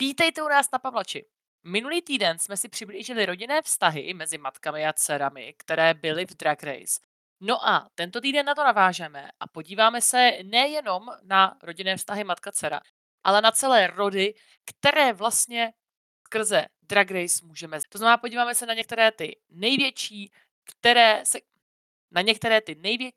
Vítejte u nás na Pavlači. Minulý týden jsme si přiblížili rodinné vztahy mezi matkami a dcerami, které byly v Drag Race. No a tento týden na to navážeme a podíváme se nejenom na rodinné vztahy matka-dcera, ale na celé rody, které vlastně skrze Drag Race můžeme. To znamená, podíváme se na některé ty největší, které se na některé ty největší.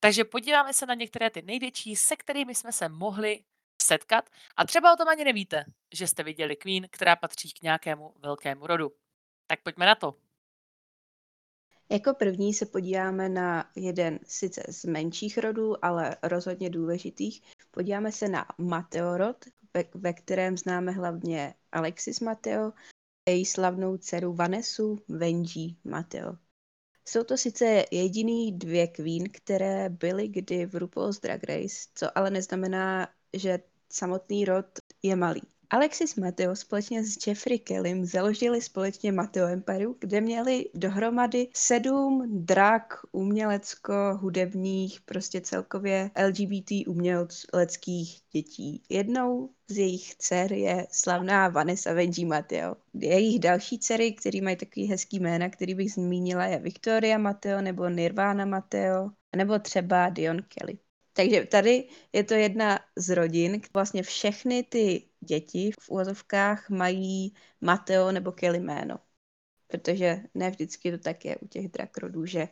Takže podíváme se na některé ty největší, se kterými jsme se mohli setkat a třeba o tom ani nevíte, že jste viděli Queen, která patří k nějakému velkému rodu. Tak pojďme na to. Jako první se podíváme na jeden sice z menších rodů, ale rozhodně důležitých. Podíváme se na Mateo rod, ve, ve kterém známe hlavně Alexis Mateo a její slavnou dceru Vanesu Venji Mateo. Jsou to sice jediný dvě Queen, které byly kdy v RuPaul's Drag Race, co ale neznamená, že samotný rod je malý. Alexis Mateo společně s Jeffrey Kellym založili společně Mateo Empire, kde měli dohromady sedm drak umělecko-hudebních, prostě celkově LGBT uměleckých dětí. Jednou z jejich dcer je slavná Vanessa Venji Mateo. Jejich další dcery, které mají takový hezký jména, který bych zmínila, je Victoria Mateo nebo Nirvana Mateo, nebo třeba Dion Kelly. Takže tady je to jedna z rodin, vlastně všechny ty děti v úvozovkách mají Mateo nebo Kelly jméno. Protože ne vždycky to tak je u těch drakrodů, že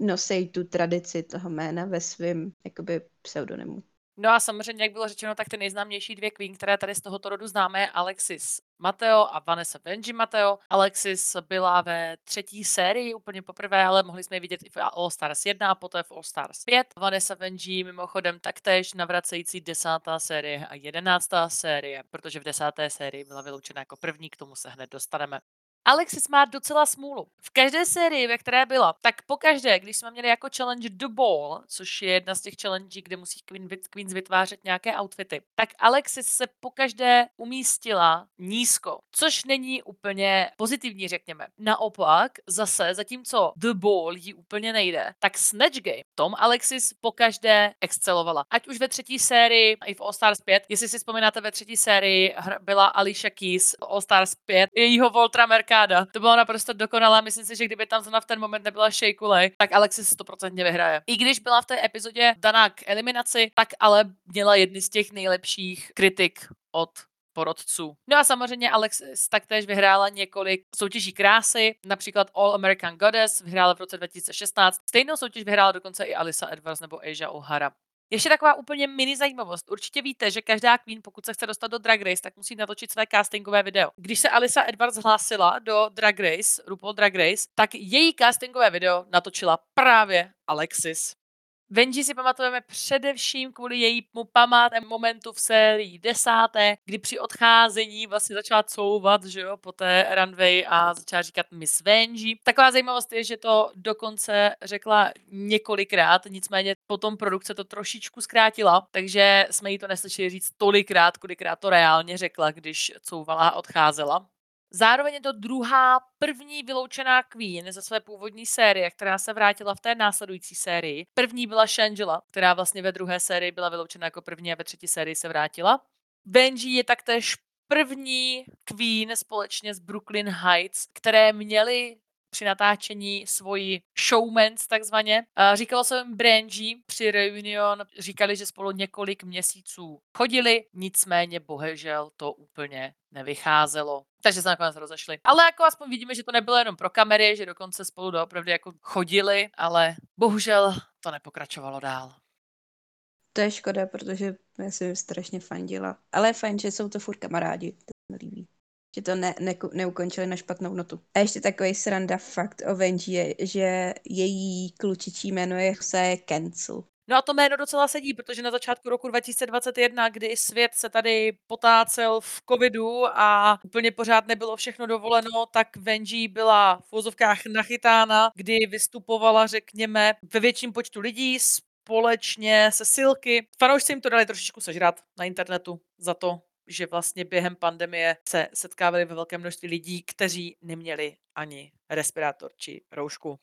nosej tu tradici toho jména ve svém jakoby pseudonymu. No a samozřejmě, jak bylo řečeno, tak ty nejznámější dvě queen, které tady z tohoto rodu známe, Alexis Mateo a Vanessa Benji Mateo. Alexis byla ve třetí sérii úplně poprvé, ale mohli jsme ji vidět i v All Stars 1 a poté v All Stars 5. Vanessa Benji mimochodem taktéž navracející desátá série a jedenáctá série, protože v desáté sérii byla vyloučena jako první, k tomu se hned dostaneme. Alexis má docela smůlu. V každé sérii, ve které byla, tak pokaždé, když jsme měli jako challenge The Ball, což je jedna z těch challenge, kde musí Queen, Queens vytvářet nějaké outfity, tak Alexis se pokaždé umístila nízko, což není úplně pozitivní, řekněme. Naopak, zase, zatímco The Ball jí úplně nejde, tak Snatch Game, tom Alexis pokaždé excelovala. Ať už ve třetí sérii, i v All Stars 5, jestli si vzpomínáte, ve třetí sérii byla Alicia Keys All Stars 5, jejího Voltra arkáda. To bylo naprosto dokonalá. Myslím si, že kdyby tam zrovna v ten moment nebyla Shakeulej, tak Alexis 100% vyhraje. I když byla v té epizodě daná k eliminaci, tak ale měla jedny z těch nejlepších kritik od porodců. No a samozřejmě Alex taktéž vyhrála několik soutěží krásy, například All American Goddess vyhrála v roce 2016. Stejnou soutěž vyhrála dokonce i Alisa Edwards nebo Asia O'Hara. Ještě taková úplně mini zajímavost. Určitě víte, že každá Queen, pokud se chce dostat do Drag Race, tak musí natočit své castingové video. Když se Alisa Edwards hlásila do Drag Race, RuPaul Drag Race, tak její castingové video natočila právě Alexis. Venji si pamatujeme především kvůli jejímu památnému momentu v sérii desáté, kdy při odcházení vlastně začala couvat, že jo, po té runway a začala říkat Miss Venji. Taková zajímavost je, že to dokonce řekla několikrát, nicméně potom produkce to trošičku zkrátila, takže jsme jí to neslyšeli říct tolikrát, kolikrát to reálně řekla, když couvala a odcházela. Zároveň je to druhá první vyloučená Queen ze své původní série, která se vrátila v té následující sérii. První byla Shangela, která vlastně ve druhé sérii byla vyloučena jako první a ve třetí sérii se vrátila. Benji je taktéž první Queen společně s Brooklyn Heights, které měly při natáčení svoji showmans takzvaně. Říkalo se jim Brandy při reunion, říkali, že spolu několik měsíců chodili, nicméně bohužel to úplně nevycházelo. Takže se nakonec rozešli. Ale jako aspoň vidíme, že to nebylo jenom pro kamery, že dokonce spolu doopravdy jako chodili, ale bohužel to nepokračovalo dál. To je škoda, protože já jsem strašně fandila. Ale je fajn, že jsou to furt kamarádi. To mi líbí že to ne, ne, neukončili na špatnou notu. A ještě takový sranda fakt o Venji je, že její klučičí jméno je Jose Cancel. No a to jméno docela sedí, protože na začátku roku 2021, kdy svět se tady potácel v covidu a úplně pořád nebylo všechno dovoleno, tak Venji byla v vozovkách nachytána, kdy vystupovala, řekněme, ve větším počtu lidí společně se Silky. Fanoušci jim to dali trošičku sežrat na internetu za to, že vlastně během pandemie se setkávali ve velké množství lidí, kteří neměli ani respirátor či roušku.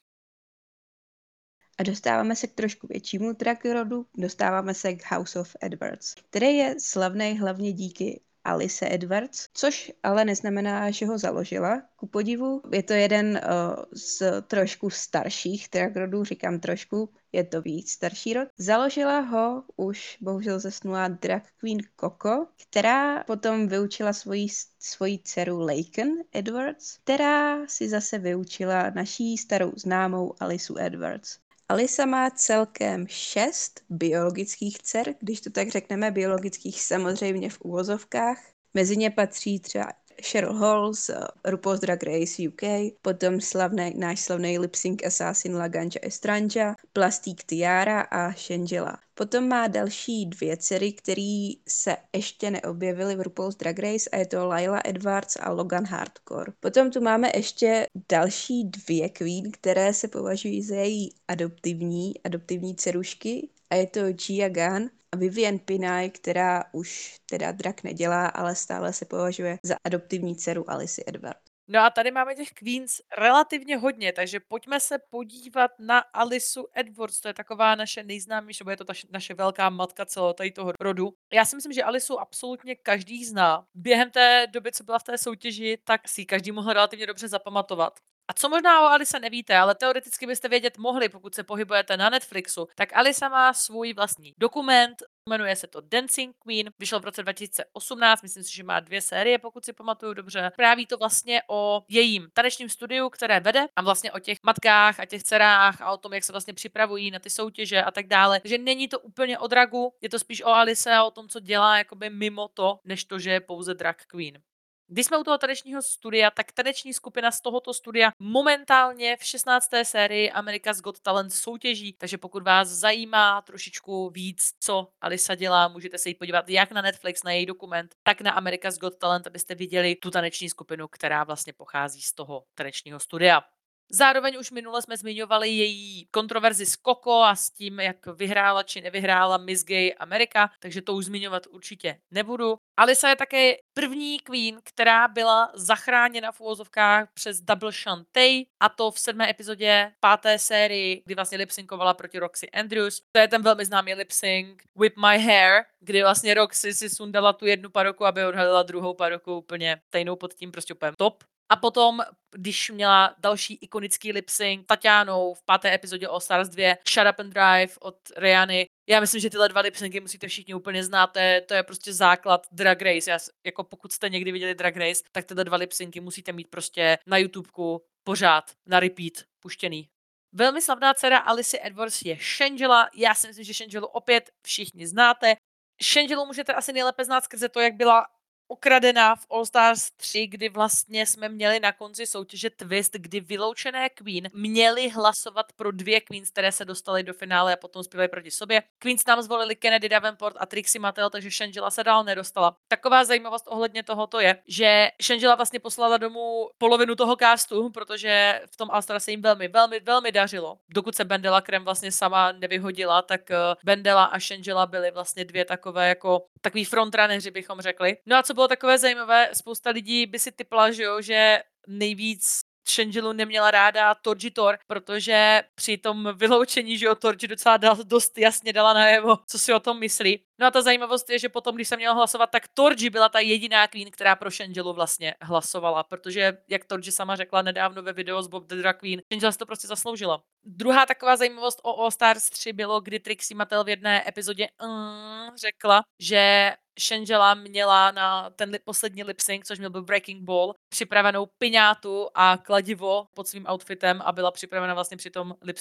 A dostáváme se k trošku většímu rodu, dostáváme se k House of Edwards, který je slavný hlavně díky Alice Edwards, což ale neznamená, že ho založila. Ku podivu, je to jeden uh, z trošku starších drag rodů, říkám trošku, je to víc starší rod. Založila ho už bohužel zesnulá drag queen Coco, která potom vyučila svoji, svoji dceru Laken Edwards, která si zase vyučila naší starou známou Alisu Edwards. Alisa má celkem šest biologických dcer, když to tak řekneme, biologických samozřejmě v úvozovkách. Mezi ně patří třeba Cheryl Hall z RuPaul's Drag Race UK, potom slavný, náš slavný lip sync assassin Laganja Estranja, Plastik Tiara a Shangela. Potom má další dvě dcery, které se ještě neobjevily v RuPaul's Drag Race a je to Lila Edwards a Logan Hardcore. Potom tu máme ještě další dvě queen, které se považují za její adoptivní, adoptivní dcerušky a je to Gia Gunn a Vivian Pinay, která už teda drak nedělá, ale stále se považuje za adoptivní dceru Alice Edward. No a tady máme těch queens relativně hodně, takže pojďme se podívat na Alisu Edwards, to je taková naše nejznámější, nebo je to ta naše velká matka celého tady toho rodu. Já si myslím, že Alisu absolutně každý zná. Během té doby, co byla v té soutěži, tak si každý mohl relativně dobře zapamatovat. A co možná o Alise nevíte, ale teoreticky byste vědět mohli, pokud se pohybujete na Netflixu, tak Alisa má svůj vlastní dokument, jmenuje se to Dancing Queen, vyšel v roce 2018, myslím si, že má dvě série, pokud si pamatuju dobře. Práví to vlastně o jejím tanečním studiu, které vede a vlastně o těch matkách a těch dcerách a o tom, jak se vlastně připravují na ty soutěže a tak dále. Takže není to úplně o dragu, je to spíš o Alice a o tom, co dělá jakoby mimo to, než to, že je pouze drag queen. Když jsme u toho tanečního studia, tak taneční skupina z tohoto studia momentálně v 16. sérii America's Got Talent soutěží, takže pokud vás zajímá trošičku víc, co Alisa dělá, můžete se jí podívat jak na Netflix, na její dokument, tak na America's Got Talent, abyste viděli tu taneční skupinu, která vlastně pochází z toho tanečního studia. Zároveň už minule jsme zmiňovali její kontroverzi s Koko a s tím, jak vyhrála či nevyhrála Miss Gay Amerika, takže to už zmiňovat určitě nebudu. Alisa je také první queen, která byla zachráněna v úvozovkách přes Double Shantae a to v sedmé epizodě páté sérii, kdy vlastně lipsynkovala proti Roxy Andrews. To je ten velmi známý lipsync Whip My Hair, kdy vlastně Roxy si sundala tu jednu paroku, aby odhalila druhou paroku úplně stejnou pod tím prostě úplně top. A potom, když měla další ikonický lip sync Tatianou v páté epizodě o Stars 2, Shut Up and Drive od Riany. Já myslím, že tyhle dva lip syncy musíte všichni úplně znát, to je, to je prostě základ Drag Race. Já, jako pokud jste někdy viděli Drag Race, tak tyhle dva lip syncy musíte mít prostě na YouTubeku pořád, na repeat, puštěný. Velmi slavná dcera Alice Edwards je Shangela. Já si myslím, že Shangelu opět všichni znáte. Shangelu můžete asi nejlépe znát skrze to, jak byla ukradená v All Stars 3, kdy vlastně jsme měli na konci soutěže twist, kdy vyloučené Queen měli hlasovat pro dvě Queens, které se dostaly do finále a potom zpívaly proti sobě. Queens nám zvolili Kennedy Davenport a Trixie Mattel, takže Shangela se dál nedostala. Taková zajímavost ohledně tohoto je, že Shangela vlastně poslala domů polovinu toho castu, protože v tom All Stars se jim velmi, velmi, velmi dařilo. Dokud se Bendela Krem vlastně sama nevyhodila, tak eh, Bendela a Shangela byly vlastně dvě takové jako takový frontrunneři, bychom řekli. No a co bylo takové zajímavé, spousta lidí by si typla, že, jo, že nejvíc Shangelu neměla ráda Torji Tor, protože při tom vyloučení, že jo, Torji docela dal, dost jasně dala najevo, co si o tom myslí. No a ta zajímavost je, že potom, když se měla hlasovat, tak Torji byla ta jediná queen, která pro Shangelu vlastně hlasovala, protože, jak Torji sama řekla nedávno ve videu z Bob the Drag Queen, Shangela si to prostě zasloužila. Druhá taková zajímavost o All Stars 3 bylo, kdy Trixie Mattel v jedné epizodě mm, řekla, že Shangela měla na ten li- poslední lip sync, což měl byl Breaking Ball, připravenou piňátu a kladivo pod svým outfitem a byla připravena vlastně při tom lip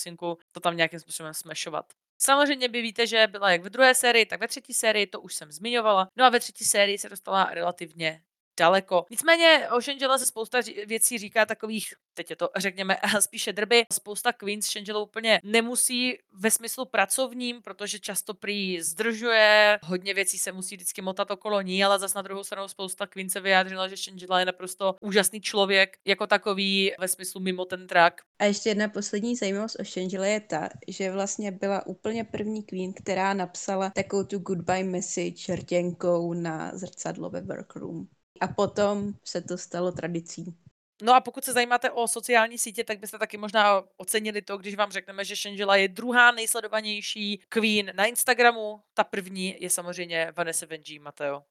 to tam nějakým způsobem smešovat. Samozřejmě by víte, že byla jak ve druhé sérii, tak ve třetí sérii, to už jsem zmiňovala. No a ve třetí sérii se dostala relativně daleko. Nicméně o Shangela se spousta věcí říká takových, teď je to řekněme spíše drby. Spousta queens Shangela úplně nemusí ve smyslu pracovním, protože často prý zdržuje, hodně věcí se musí vždycky motat okolo ní, ale zas na druhou stranu spousta queens se vyjádřila, že Shangela je naprosto úžasný člověk, jako takový ve smyslu mimo ten track. A ještě jedna poslední zajímavost o Shangela je ta, že vlastně byla úplně první queen, která napsala takovou tu goodbye message rtěnkou na zrcadlo ve workroom. A potom se to stalo tradicí. No a pokud se zajímáte o sociální sítě, tak byste taky možná ocenili to, když vám řekneme, že Shangela je druhá nejsledovanější queen na Instagramu. Ta první je samozřejmě Vanessa Venji Mateo.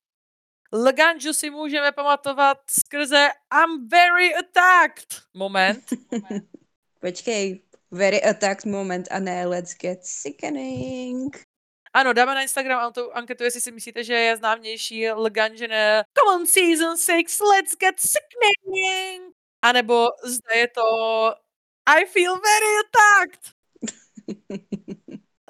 Leganju si můžeme pamatovat skrze I'm very attacked moment. Počkej, very attacked moment a ne let's get sickening. Ano, dáme na Instagram anketu, jestli si myslíte, že je známější Leganjine Come on season 6, let's get sickening. A nebo zde je to I feel very attacked.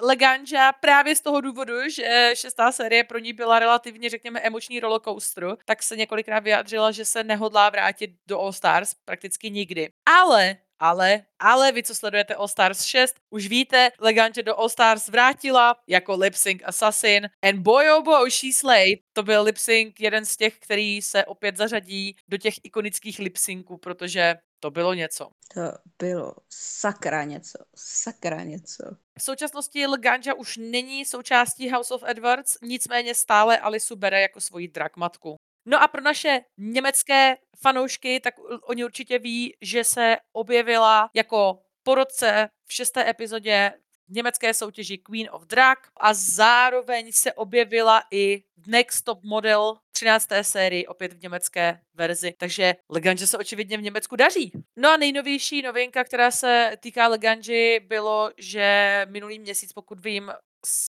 Leganja právě z toho důvodu, že šestá série pro ní byla relativně, řekněme, emoční rollercoaster, tak se několikrát vyjádřila, že se nehodlá vrátit do All Stars prakticky nikdy. Ale ale, ale vy, co sledujete All Stars 6, už víte, Legante do All Stars vrátila jako lip sync assassin and boy oh boy, she slayed. To byl lip sync jeden z těch, který se opět zařadí do těch ikonických lip synců, protože to bylo něco. To bylo sakra něco, sakra něco. V současnosti Leganja už není součástí House of Edwards, nicméně stále Alisu bere jako svoji drakmatku. No a pro naše německé fanoušky, tak oni určitě ví, že se objevila jako porodce v šesté epizodě německé soutěži Queen of Drag a zároveň se objevila i Next Top Model 13. sérii, opět v německé verzi. Takže Leganji se očividně v Německu daří. No a nejnovější novinka, která se týká Leganji, bylo, že minulý měsíc, pokud vím,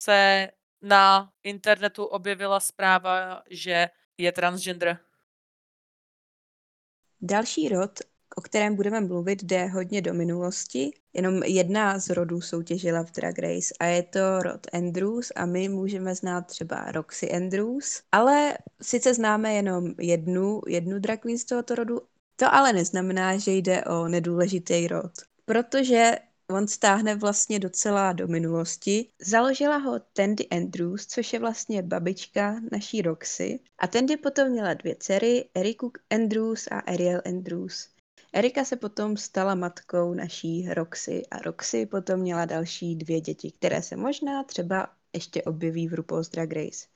se na internetu objevila zpráva, že je transgender. Další rod, o kterém budeme mluvit, jde hodně do minulosti. Jenom jedna z rodů soutěžila v Drag Race a je to rod Andrews a my můžeme znát třeba Roxy Andrews, ale sice známe jenom jednu, jednu drag queen z tohoto rodu, to ale neznamená, že jde o nedůležitý rod. Protože on stáhne vlastně docela do minulosti. Založila ho Tandy Andrews, což je vlastně babička naší Roxy. A Tandy potom měla dvě dcery, Eriku Andrews a Ariel Andrews. Erika se potom stala matkou naší Roxy a Roxy potom měla další dvě děti, které se možná třeba ještě objeví v RuPaul's Drag Race.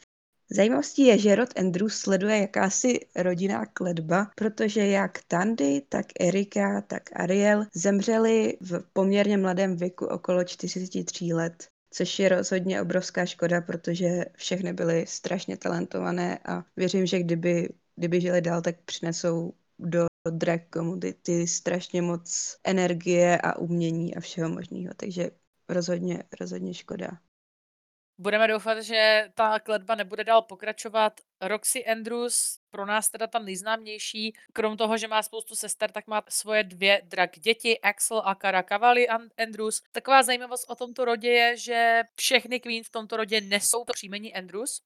Zajímavostí je, že rod Andrews sleduje jakási rodinná kledba, protože jak Tandy, tak Erika, tak Ariel zemřeli v poměrně mladém věku okolo 43 let což je rozhodně obrovská škoda, protože všechny byly strašně talentované a věřím, že kdyby, kdyby žili dál, tak přinesou do drag community strašně moc energie a umění a všeho možného, takže rozhodně, rozhodně škoda. Budeme doufat, že ta kletba nebude dál pokračovat. Roxy Andrews, pro nás teda ta nejznámější, krom toho, že má spoustu sester, tak má svoje dvě drag děti, Axel a Cara Cavalli Andrews. Taková zajímavost o tomto rodě je, že všechny queen v tomto rodě nesou to příjmení Andrews,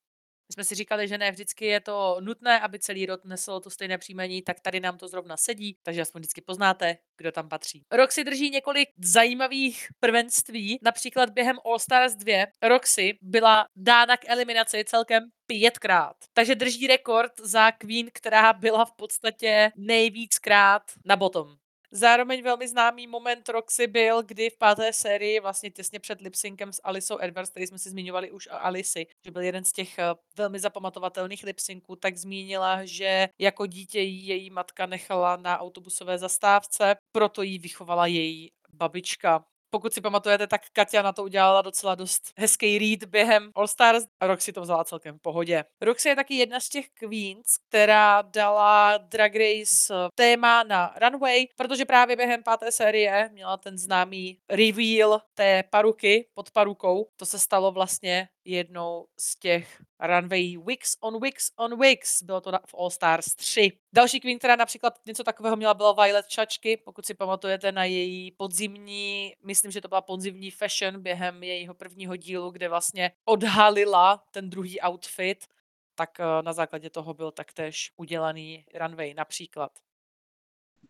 my jsme si říkali, že ne vždycky je to nutné, aby celý rod nesl to stejné příjmení, tak tady nám to zrovna sedí, takže aspoň vždycky poznáte, kdo tam patří. Roxy drží několik zajímavých prvenství, například během All Stars 2 Roxy byla dána k eliminaci celkem pětkrát. Takže drží rekord za Queen, která byla v podstatě nejvíckrát na bottom. Zároveň velmi známý moment Roxy byl, kdy v páté sérii, vlastně těsně před lipsynkem s Alisou Edwards, který jsme si zmiňovali už o Alici, že byl jeden z těch eh, velmi zapamatovatelných lipsynků, tak zmínila, že jako dítě jí její matka nechala na autobusové zastávce, proto jí vychovala její babička. Pokud si pamatujete, tak Katia na to udělala docela dost hezký read během All Stars a Roxy to vzala celkem v pohodě. Roxy je taky jedna z těch queens, která dala Drag Race eh, téma na runway, protože právě během páté série měla ten známý reveal té paruky pod parukou. To se stalo vlastně jednou z těch runway Wix on Wix on Wix. Bylo to v All Stars 3. Další queen, která například něco takového měla, byla Violet Čačky, pokud si pamatujete na její podzimní, myslím, že to byla podzimní fashion během jejího prvního dílu, kde vlastně odhalila ten druhý outfit, tak eh, na základě toho byl taktéž udělaný runway například.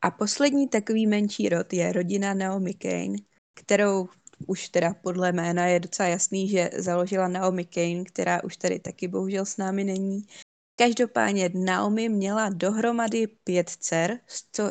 A poslední takový menší rod je rodina Naomi Kane, kterou už teda podle jména je docela jasný, že založila Naomi Kane, která už tady taky bohužel s námi není. Každopádně Naomi měla dohromady pět dcer,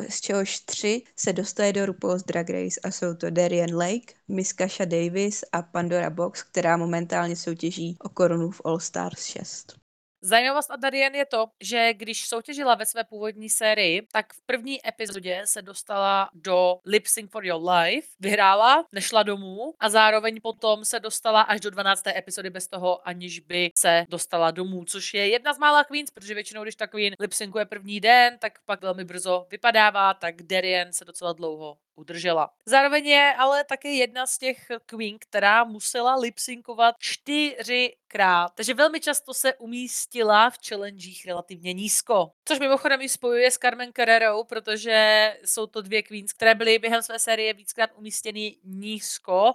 z čehož tři se dostaly do RuPaul's Drag Race a jsou to Darian Lake, Miss Kasha Davis a Pandora Box, která momentálně soutěží o korunu v All Stars 6. Zajímavost a Darien je to, že když soutěžila ve své původní sérii, tak v první epizodě se dostala do Lip Sync for Your Life, vyhrála, nešla domů a zároveň potom se dostala až do 12. epizody bez toho, aniž by se dostala domů, což je jedna z mála queens, protože většinou, když ta queen lip syncuje první den, tak pak velmi brzo vypadává, tak Darien se docela dlouho udržela. Zároveň je ale také jedna z těch queen, která musela lipsynkovat čtyřikrát. Takže velmi často se umístila v challengech relativně nízko. Což mimochodem ji spojuje s Carmen Carrerou, protože jsou to dvě queens, které byly během své série víckrát umístěny nízko.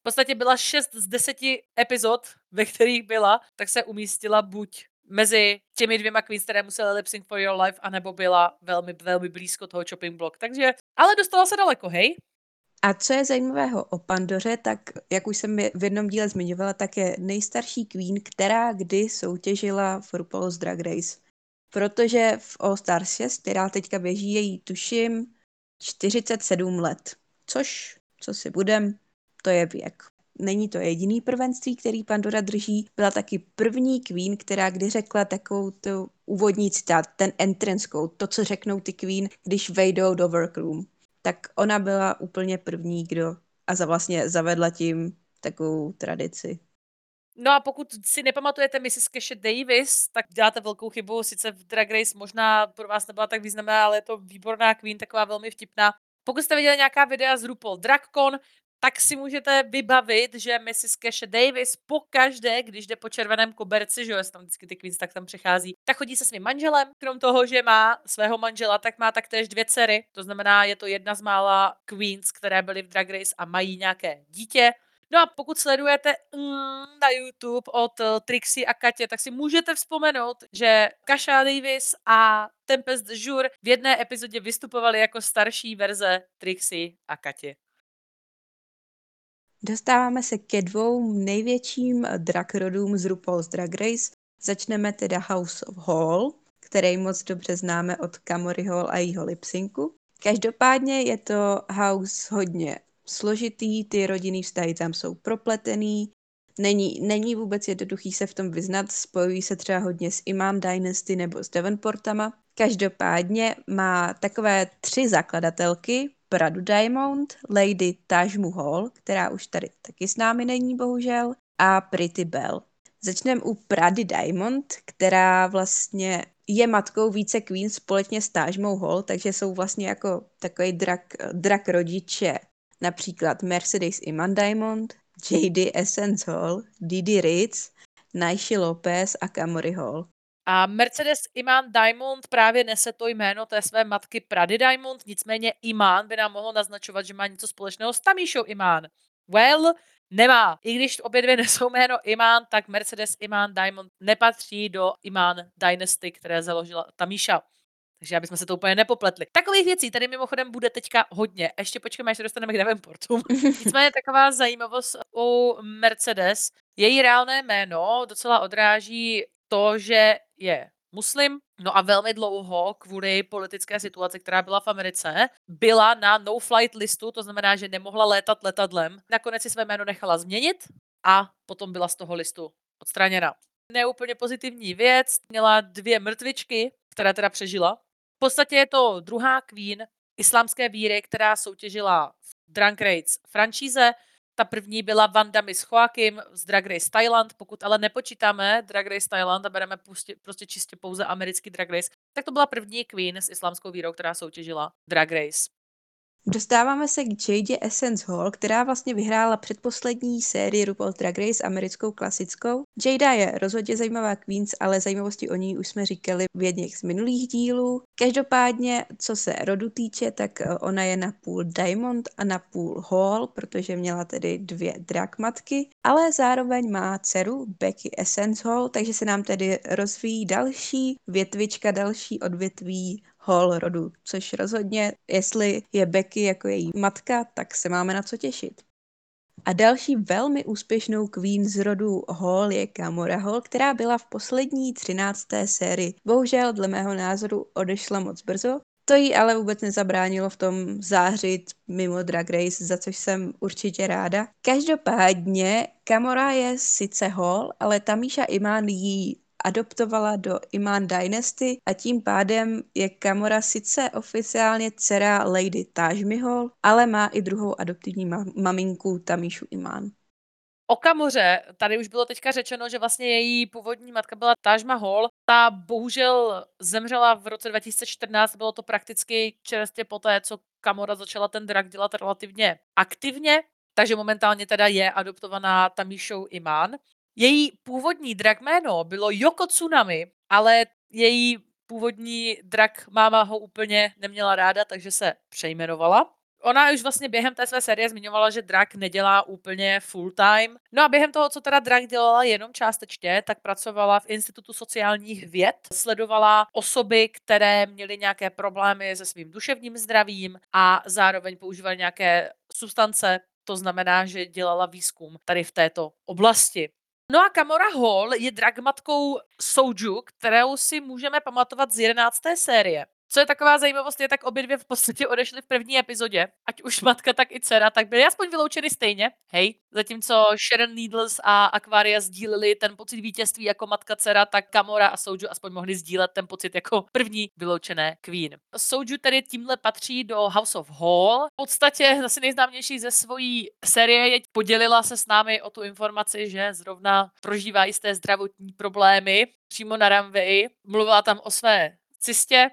V podstatě byla 6 z 10 epizod, ve kterých byla, tak se umístila buď mezi těmi dvěma queens, které musely lip sync for your life, anebo byla velmi, velmi blízko toho chopping block. Takže, ale dostala se daleko, hej? A co je zajímavého o Pandoře, tak jak už jsem v jednom díle zmiňovala, tak je nejstarší queen, která kdy soutěžila v RuPaul's Drag Race. Protože v All Stars 6, která teďka běží, její tuším 47 let. Což, co si budem, to je věk není to jediný prvenství, který Pandora drží. Byla taky první queen, která kdy řekla takovou tu úvodní citát, ten entrance code, to, co řeknou ty queen, když vejdou do workroom. Tak ona byla úplně první, kdo a za vlastně zavedla tím takovou tradici. No a pokud si nepamatujete Mrs. Cash Davis, tak děláte velkou chybu. Sice v Drag Race možná pro vás nebyla tak významná, ale je to výborná queen, taková velmi vtipná. Pokud jste viděli nějaká videa z RuPaul DragCon, tak si můžete vybavit, že Mrs. Cash Davis pokaždé, když jde po červeném koberci, že jo, tam vždycky ty queens tak tam přichází, tak chodí se svým manželem. Krom toho, že má svého manžela, tak má taktéž dvě dcery. To znamená, je to jedna z mála queens, které byly v Drag Race a mají nějaké dítě. No a pokud sledujete mm, na YouTube od uh, Trixie a Katě, tak si můžete vzpomenout, že Kasha Davis a Tempest Jour v jedné epizodě vystupovali jako starší verze Trixie a Katě. Dostáváme se ke dvou největším drag rodům z RuPaul's Drag Race. Začneme teda House of Hall, který moc dobře známe od Camory Hall a jejího lipsynku. Každopádně je to house hodně složitý, ty rodinný vztahy tam jsou propletený, není, není vůbec jednoduchý se v tom vyznat, spojují se třeba hodně s Imam Dynasty nebo s Devonportama. Každopádně má takové tři zakladatelky, Pradu Diamond, Lady Taj Mahal, která už tady taky s námi není bohužel, a Pretty Bell. Začneme u Prady Diamond, která vlastně je matkou více queens společně s Taj Mahal, takže jsou vlastně jako takový drak, drak rodiče. Například Mercedes Iman Diamond, JD Essence Hall, Didi Ritz, Naishi Lopez a Camory Hall. A Mercedes Iman Diamond právě nese to jméno té své matky Prady Diamond, nicméně Iman by nám mohlo naznačovat, že má něco společného s Tamíšou Iman. Well, nemá. I když obě dvě nesou jméno Iman, tak Mercedes Iman Diamond nepatří do Iman Dynasty, které založila Tamíša. Takže aby jsme se to úplně nepopletli. Takových věcí tady mimochodem bude teďka hodně. Ještě počkejme, až se dostaneme k Davenportu. Nicméně taková zajímavost u Mercedes. Její reálné jméno docela odráží to, že je muslim, no a velmi dlouho kvůli politické situaci, která byla v Americe, byla na no-flight listu, to znamená, že nemohla létat letadlem. Nakonec si své jméno nechala změnit a potom byla z toho listu odstraněna. Neúplně pozitivní věc, měla dvě mrtvičky, které teda přežila. V podstatě je to druhá queen islámské víry, která soutěžila v Drunk Race franšíze, ta první byla Vanda Miss Joachim z Drag Race Thailand. Pokud ale nepočítáme Drag Race Thailand a bereme prostě, prostě čistě pouze americký Drag Race, tak to byla první queen s islámskou vírou, která soutěžila Drag Race. Dostáváme se k Jade Essence Hall, která vlastně vyhrála předposlední sérii RuPaul Drag Race americkou klasickou. Jada je rozhodně zajímavá queens, ale zajímavosti o ní už jsme říkali v jedných z minulých dílů. Každopádně, co se rodu týče, tak eh, ona je na půl Diamond a na půl Hall, protože měla tedy dvě drag matky, ale zároveň má dceru Becky Essence Hall, takže se nám tedy rozvíjí další větvička, další odvětví Hall rodu, což rozhodně, jestli je Becky jako její matka, tak se máme na co těšit. A další velmi úspěšnou queen z rodu Hall je Kamora Hall, která byla v poslední třinácté sérii. Bohužel, dle mého názoru, odešla moc brzo. To jí ale vůbec nezabránilo v tom zářit mimo Drag Race, za což jsem určitě ráda. Každopádně Kamora je sice Hall, ale Tamíša Iman jí adoptovala do Iman Dynasty a tím pádem je Kamora sice oficiálně dcera Lady Taj Mahal, ale má i druhou adoptivní maminku Tamishu Iman. O Kamoře tady už bylo teďka řečeno, že vlastně její původní matka byla Taj Mahal. Ta bohužel zemřela v roce 2014, bylo to prakticky čerstvě poté, co Kamora začala ten drak dělat relativně aktivně, takže momentálně teda je adoptovaná Tamishou Iman. Její původní drag jméno bylo Yoko Tsunami, ale její původní drak máma ho úplně neměla ráda, takže se přejmenovala. Ona už vlastně během té své série zmiňovala, že drak nedělá úplně full time. No a během toho, co teda drak dělala jenom částečně, tak pracovala v Institutu sociálních věd, sledovala osoby, které měly nějaké problémy se svým duševním zdravím a zároveň používaly nějaké substance, to znamená, že dělala výzkum tady v této oblasti. No a Kamora Hall je dragmatkou Souju, kterou si můžeme pamatovat z 11. série. Co je taková zajímavost, je tak obě dvě v podstatě odešly v první epizodě, ať už matka, tak i dcera, tak byly aspoň vyloučeny stejně, hej. Zatímco Sharon Needles a Aquaria sdíleli ten pocit vítězství jako matka, dcera, tak Kamora a Souju aspoň mohli sdílet ten pocit jako první vyloučené Queen. Souju tedy tímhle patří do House of Hall. V podstatě zase nejznámější ze svojí série je podělila se s námi o tu informaci, že zrovna prožívá jisté zdravotní problémy přímo na runway. Mluvila tam o své cystě,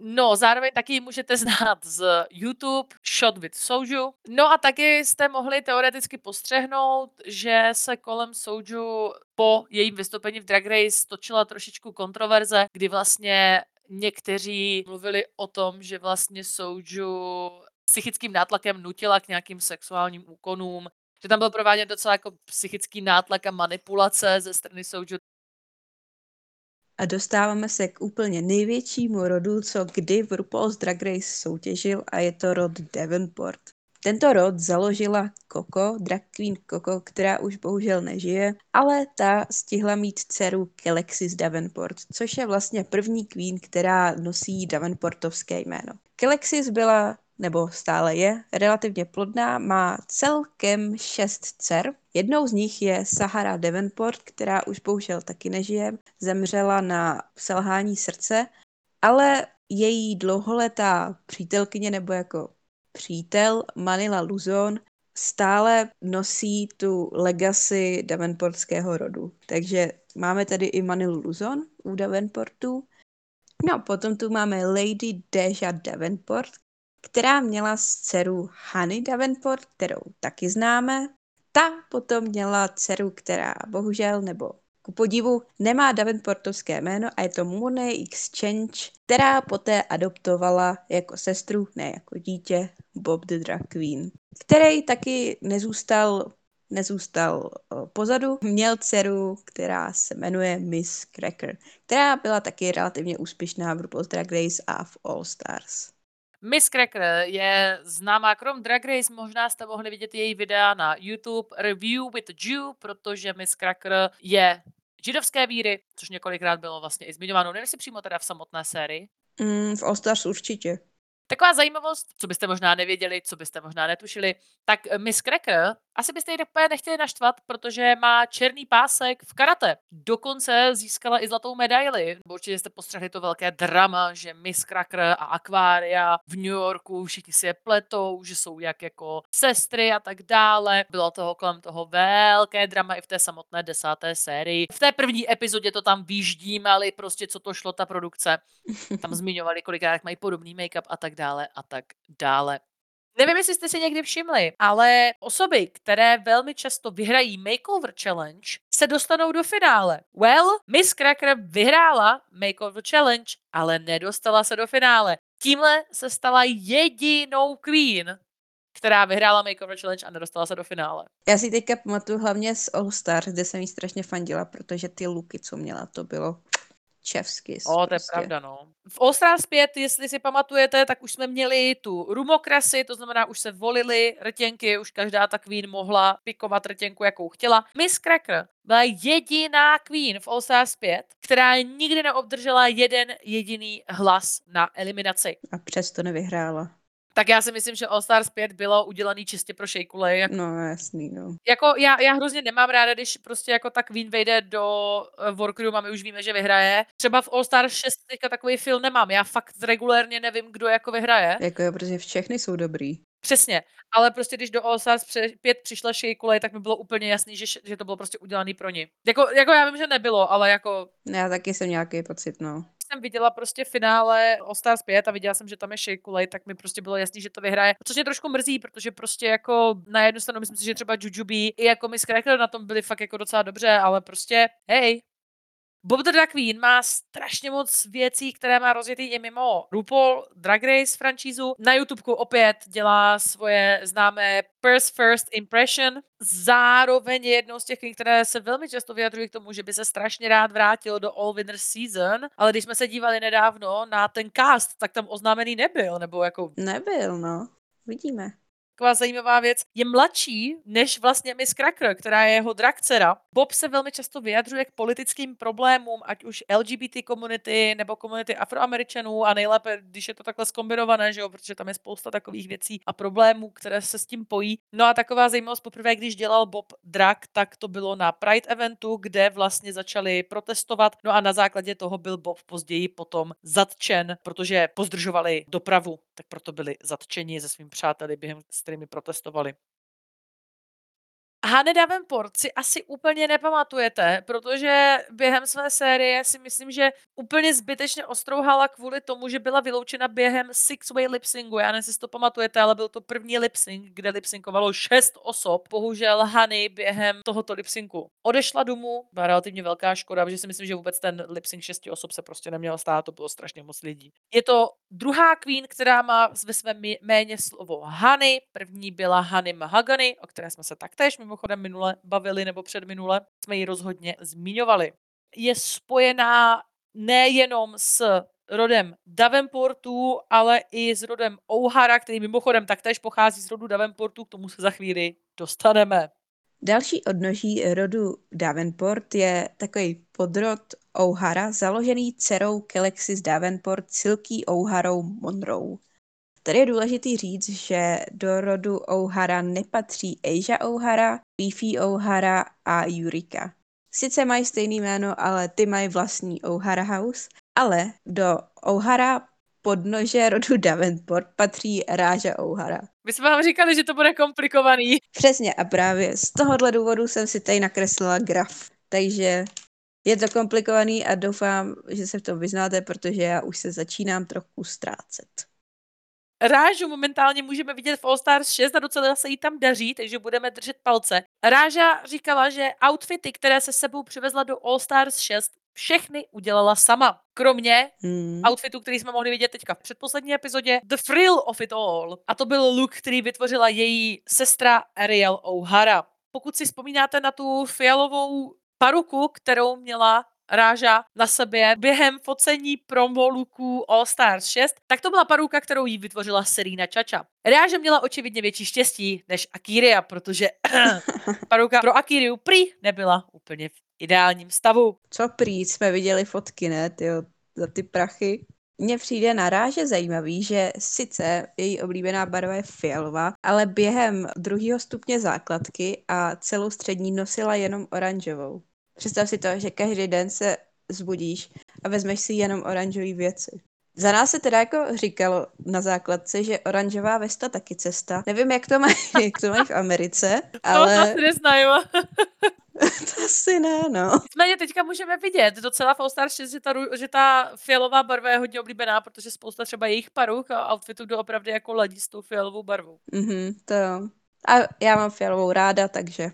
No, zároveň taky můžete znát z YouTube Shot with Soju. No a taky jste mohli teoreticky postřehnout, že se kolem Soju po jejím vystoupení v Drag Race točila trošičku kontroverze, kdy vlastně někteří mluvili o tom, že vlastně Soju psychickým nátlakem nutila k nějakým sexuálním úkonům, že tam byl prováděn docela jako psychický nátlak a manipulace ze strany Soju, a dostáváme se k úplně největšímu rodu, co kdy v RuPaul's Drag Race soutěžil a je to rod Devonport. Tento rod založila Coco, drag queen Coco, která už bohužel nežije, ale ta stihla mít dceru Kelexis Davenport, což je vlastně první queen, která nosí Davenportovské jméno. Kelexis byla nebo stále je, relativně plodná, má celkem šest dcer. Jednou z nich je Sahara Davenport, která už bohužel taky nežije, zemřela na selhání srdce, ale její dlouholetá přítelkyně nebo jako přítel Manila Luzon stále nosí tu legacy Davenportského rodu. Takže máme tady i Manilu Luzon u Davenportu. No, potom tu máme Lady Deja Davenport, která měla dceru Honey Davenport, kterou taky známe. Ta potom měla dceru, která bohužel, nebo ku podivu, nemá Davenportovské jméno a je to Monet Exchange, která poté adoptovala jako sestru, ne jako dítě, Bob the Drag Queen, který taky nezůstal nezůstal pozadu. Měl dceru, která se jmenuje Miss Cracker, která byla taky relativně úspěšná v RuPaul's Drag Race a v All Stars. Miss Cracker je známá krom Drag Race, možná jste mohli vidět její videa na YouTube Review with Jew, protože Miss Cracker je židovské víry, což několikrát bylo vlastně i zmiňováno, nevím si přímo teda v samotné sérii. Mm, v All Stars určitě. Taková zajímavost, co byste možná nevěděli, co byste možná netušili, tak Miss Cracker, asi byste ji úplně nechtěli naštvat, protože má černý pásek v karate. Dokonce získala i zlatou medaili. Určitě jste postřehli to velké drama, že Miss Cracker a Aquaria v New Yorku všichni si je pletou, že jsou jak jako sestry a tak dále. Bylo toho kolem toho velké drama i v té samotné desáté sérii. V té první epizodě to tam vyždímali, prostě co to šlo ta produkce. Tam zmiňovali, kolikrát mají podobný make-up a tak dále a tak dále. Nevím, jestli jste si někdy všimli, ale osoby, které velmi často vyhrají Makeover Challenge, se dostanou do finále. Well, Miss Cracker vyhrála Makeover Challenge, ale nedostala se do finále. Tímhle se stala jedinou queen, která vyhrála Makeover Challenge a nedostala se do finále. Já si teďka pamatuju hlavně z All Stars, kde jsem jí strašně fandila, protože ty luky, co měla, to bylo Čevsky. O, to je prostě. pravda, no. V Stars 5, jestli si pamatujete, tak už jsme měli tu rumokrasi, to znamená, už se volily rtěnky, už každá ta queen mohla pikovat rtěnku, jakou chtěla. Miss Cracker byla jediná queen v Stars 5, která nikdy neobdržela jeden jediný hlas na eliminaci. A přesto nevyhrála. Tak já si myslím, že All Stars 5 bylo udělaný čistě pro Shea Coulee. Jak, No jasný, no. jako já, já hrozně nemám ráda, když prostě jako tak Queen vejde do eh, Workroom a my už víme, že vyhraje. Třeba v All Stars 6 teďka takový film nemám. Já fakt regulérně nevím, kdo jako vyhraje. Jako jo, protože všechny jsou dobrý. Přesně, ale prostě když do All Stars 5 přišla Coulee, tak mi bylo úplně jasný, že, že to bylo prostě udělaný pro ní. Jako, jako já vím, že nebylo, ale jako Já taky jsem nějaký pocit, no. Jsem viděla prostě finále All Stars 5 a viděla jsem, že tam je Shea Coulee, tak mi prostě bylo jasný, že to vyhraje. Což mě trošku mrzí, protože prostě jako na jednu stranu myslím si, že třeba Jujubee i jako Miss Cracker na tom byli fakt jako docela dobře, ale prostě hej, Bob the Drag Queen má strašně moc věcí, které má rozjetý i mimo RuPaul Drag Race franšízu. Na YouTubeku opět dělá svoje známé First First Impression. Zároveň je jednou z těch queen, které se velmi často vyjadřují k tomu, že by se strašně rád vrátil do All Winners Season, ale když jsme se dívali nedávno na ten cast, tak tam oznámený nebyl, nebo jako Nebyl, no. Vidíme. Taková zajímavá věc, je mladší než vlastně Miss Cracker, která je jeho drag dcera. Bob se velmi často vyjadřuje k politickým problémům, ať už LGBT komunity nebo komunity afroameričanů a nejlépe, když je to takhle skombinované, že jo, protože tam je spousta takových věcí a problémů, které se s tím pojí. No a taková zajímavost poprvé, když dělal Bob drag, tak to bylo na Pride eventu, kde vlastně začali protestovat. No a na základě toho byl Bob později potom zatčen, protože pozdržovali dopravu, tak proto byli zatčeni se svými přáteli během kterými protestovali. Hane Davenport si asi úplně nepamatujete, protože během své série si myslím, že úplně zbytečně ostrouhala kvůli tomu, že byla vyloučena během six-way lipsingu. Já nevím, si to pamatujete, ale byl to první lipsing, kde lipsinkovalo šest osob. Bohužel Hany během tohoto lipsinku odešla domů. Byla relativně velká škoda, protože si myslím, že vůbec ten lipsing šesti osob se prostě neměl stát, to bylo strašně moc lidí. Je to druhá queen, která má ve svém méně slovo Hany. První byla Hany Mahagany, o které jsme se taktéž mimochodem minule bavili nebo předminule, jsme ji rozhodně zmiňovali. Je spojená nejenom s rodem Davenportů, ale i s rodem O'Hara, který mimochodem taktéž pochází z rodu Davenportů, k tomu se za chvíli dostaneme. Další odnoží rodu Davenport je takový podrod O'Hara, založený dcerou Kelexis Davenport Silky O'Harou Monroe. Tady je důležitý říct, že do rodu O'Hara nepatří Asia O'Hara, Beefy O'Hara a Yurika. Sice mají stejný jméno, ale ty mají vlastní O'Hara House, ale do O'Hara podnože rodu Davenport patří Ráža O'Hara. My jsme vám říkali, že to bude komplikovaný. Přesně a právě z tohohle důvodu jsem si tady nakreslila graf. Takže je to komplikovaný a doufám, že se v tom vyznáte, protože já už se začínám trochu ztrácet. Rážu momentálně můžeme vidět v All Stars 6 a docela se jí tam daří, takže budeme držet palce. Ráža říkala, že outfity, které se sebou přivezla do All Stars 6, všechny udělala sama. Kromě Hmm. outfitu, který jsme mohli vidět teďka v předposlední epizodě, The Thrill of It All. A to byl look, který vytvořila její sestra Ariel O'Hara. Pokud si vzpomínáte na tu fialovou paruku, kterou měla Ráža na sobě během focení promo looku All Stars 6, tak to byla paruka, kterou jí vytvořila Serena Čača. Ráža měla očividně větší štěstí než Akiria, protože paruka pro Akiriu prý nebyla úplně v ideálním stavu. Co prý, jsme viděli fotky, ne, tyjo, za ty prachy. Mně přijde na ráže zajímavý, že sice její oblíbená barva je fialová, ale během druhého stupně základky a celou střední nosila jenom oranžovou. Představ si to, že každý den se zbudíš a vezmeš si jenom oranžové věci. Za nás se teda jako říkalo na základce, že oranžová vesta taky cesta. Nevím, jak to mají, jak to mají v Americe, To ale asi neznaju. to asi ne, no. Nicméně teďka můžeme vidět docela v All Stars 6, že ta, že ta fialová barva je hodně oblíbená, protože spousta třeba jejich paruk a outfitů doopravdy jako ladí s tou fialovou barvou. Mhm, to jo. A já mám fialovou ráda, takže.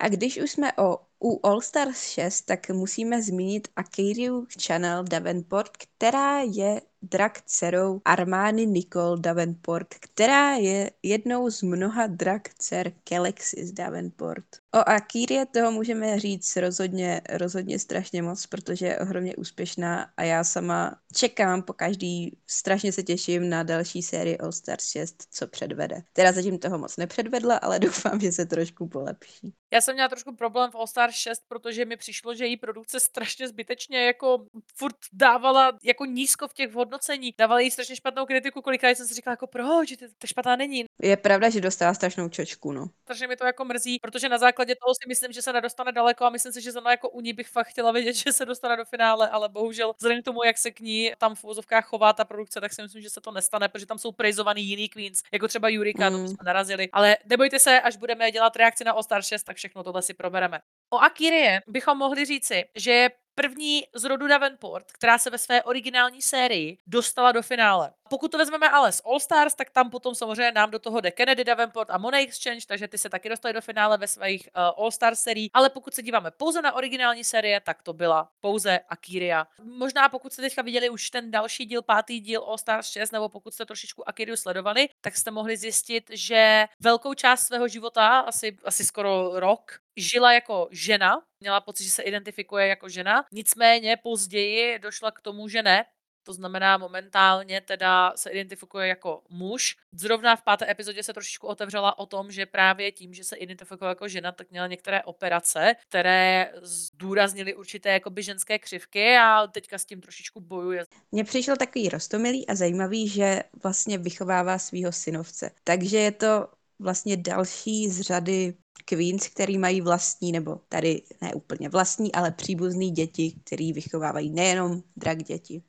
A když už jsme o, u All Stars 6, tak musíme zmínit Akiriu Channel Davenport, která je drag dcerou Armani Nicole Davenport, která je jednou z mnoha drag dcer Kelexis Davenport. O Akírie toho můžeme říct rozhodně, rozhodně strašně moc, protože je ohromně úspěšná a já sama čekám po každý, strašně se těším na další sérii All Stars 6, co předvede. Teda zatím toho moc nepředvedla, ale doufám, že se trošku polepší. Já jsem měla trošku problém v All Star 6, protože mi přišlo, že její produkce strašně zbytečně jako furt dávala jako nízko v těch hodnocení. Dávala jí strašně špatnou kritiku, kolikrát jsem si říkala jako proč, že to špatná není. Je pravda, že dostala strašnou čočku, no. Takže mi to jako mrzí, protože na základě toho si myslím, že se nedostane daleko a myslím si, že zrovna jako u ní bych fakt chtěla vědět, že se dostane do finále, ale bohužel vzhledem k tomu, jak se k ní tam v úvozovkách chová ta produkce, tak si myslím, že se to nestane, protože tam jsou praisovaný jiný queens, jako třeba Jurika, mm. to jsme narazili. Ale nebojte se, až budeme dělat reakci na All Star 6, tak všechno tohle si probereme. O Akirie bychom mohli říci, že je první z rodu Davenport, která se ve své originální sérii dostala do finále. Pokud to vezmeme ale z All Stars, tak tam potom samozřejmě nám do toho jde Kennedy Davenport a Money Exchange, takže ty se taky dostali do finále ve svých uh, All Star sérií. Ale pokud se díváme pouze na originální série, tak to byla pouze Akiria. Možná pokud jste teďka viděli už ten další díl, pátý díl All Stars 6, nebo pokud jste trošičku Akiriu sledovali, tak jste mohli zjistit, že velkou část svého života, asi, asi skoro rok, žila jako žena, měla pocit, že se identifikuje jako žena, nicméně později došla k tomu, že ne, to znamená momentálně teda se identifikuje jako muž. Zrovna v páté epizodě se trošičku otevřela o tom, že právě tím, že se identifikuje jako žena, tak měla některé operace, které zdůraznily určité jakoby ženské křivky a teďka s tím trošičku bojuje. Mně přišlo takový rostomilý a zajímavý, že vlastně vychovává svého synovce. Takže je to vlastně další z řady Queens, který mají vlastní, nebo tady ne úplně vlastní, ale příbuzný děti, který vychovávají nejenom drak děti.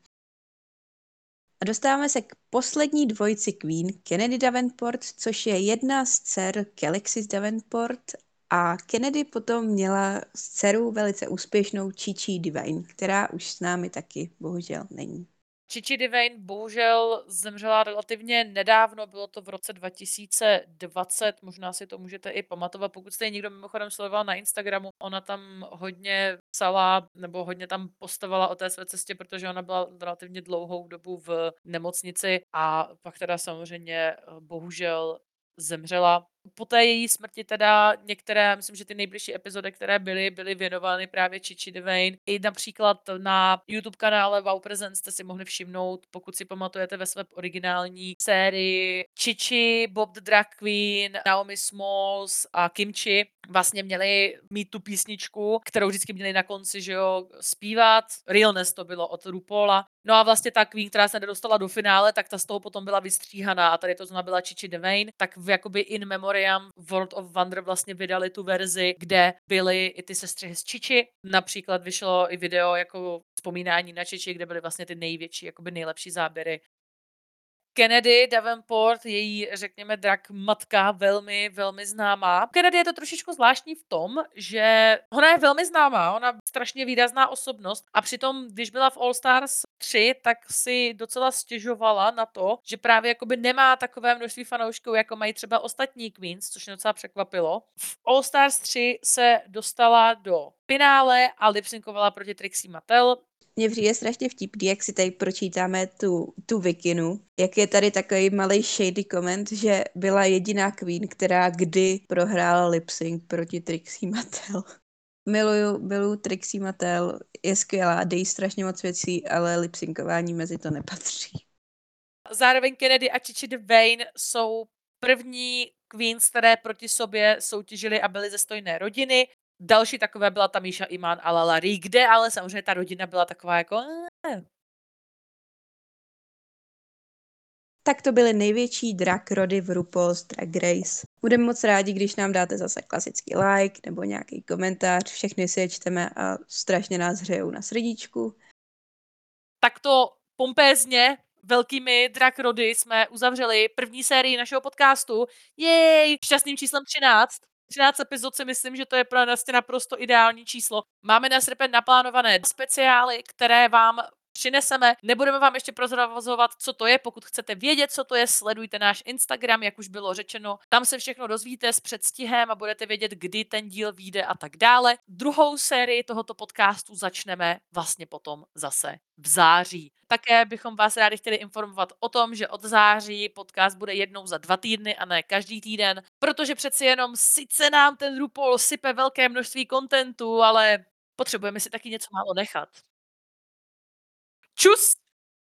A dostáváme se k poslední dvojici Queen, Kennedy Davenport, což je jedna z dcer Kelexis Davenport a Kennedy potom měla s dcerou velice úspěšnou Chichi Divine, která už s námi taky bohužel není. Chichi Divine bohužel zemřela relativně nedávno, bylo to v roce 2020, možná si to můžete i pamatovat, pokud jste ji někdo mimochodem sledoval na Instagramu, ona tam hodně psala nebo hodně tam postovala o té své cestě, protože ona byla relativně dlouhou dobu v nemocnici a pak teda samozřejmě eh, bohužel zemřela. Po té její smrti teda některé, myslím, že ty nejbližší epizody, které byly, byly věnovány právě Chichi Devane. I například na YouTube kanále Wow Presents jste si mohli všimnout, pokud si pamatujete ve své originální sérii Chichi, Bob the Drag Queen, Naomi Smalls a Kimchi vlastně měli mít tu písničku, kterou vždycky měli na konci, že jo, zpívat. Realness to bylo od RuPaula. No a vlastně ta Queen, která se nedostala do finále, tak ta z toho potom byla vystříhaná a tady to znamená byla Chichi Devane, tak v jakoby in memoriam World of Wonder vlastně vydali tu verzi, kde byly i ty sestry z Chichi. Například vyšlo i video jako vzpomínání na Chichi, kde byly vlastně ty největší, jakoby nejlepší záběry Kennedy Davenport, její, řekněme, drak matka, velmi, velmi známá. Kennedy je to trošičku zvláštní v tom, že ona je velmi známá, ona je strašně výrazná osobnost a přitom, když byla v All Stars 3, tak si docela stěžovala na to, že právě jakoby nemá takové množství fanoušků, jako mají třeba ostatní Queens, což mě docela překvapilo. V All Stars 3 se dostala do finále a lipsynkovala proti Trixie Mattel. Mně přijde strašně vtipný, jak si tady pročítáme tu, tu vikinu, jak je tady takový malý shady koment, že byla jediná queen, která kdy prohrála lip sync proti Trixie Mattel. Miluju, miluju Trixie Mattel, je skvělá, dej strašně moc věcí, ale lipsynkování mezi to nepatří. Zároveň Kennedy a Chichi Devane jsou první queens, které proti sobě soutěžily a byly ze stojné rodiny. Další takové byla ta Míša Iman a Lalari, kde ale samozřejmě ta rodina byla taková jako... Eh. Tak to byly největší drak rody v RuPaul's Drag Race. Budeme moc rádi, když nám dáte zase klasický like nebo nějaký komentář. Všechny si je čteme a strašně nás hřejou na srdíčku. Takto pompézně velkými drak rody jsme uzavřeli první sérii našeho podcastu. Jej! Šťastným číslem 13. 13 epizod si myslím, že to je pro nás naprosto ideální číslo. Máme na srpen naplánované speciály, které vám přineseme. Nebudeme vám ještě prozrazovat, co to je. Pokud chcete vědět, co to je, sledujte náš Instagram, jak už bylo řečeno. Tam se všechno dozvíte s předstihem a budete vědět, kdy ten díl vyjde a tak dále. Druhou sérii tohoto podcastu začneme vlastně potom zase v září. Také bychom vás rádi chtěli informovat o tom, že od září podcast bude jednou za dva týdny a ne každý týden, protože přeci jenom sice nám ten RuPaul sype velké množství kontentu, ale potřebujeme si taky něco málo nechat. Tschüss!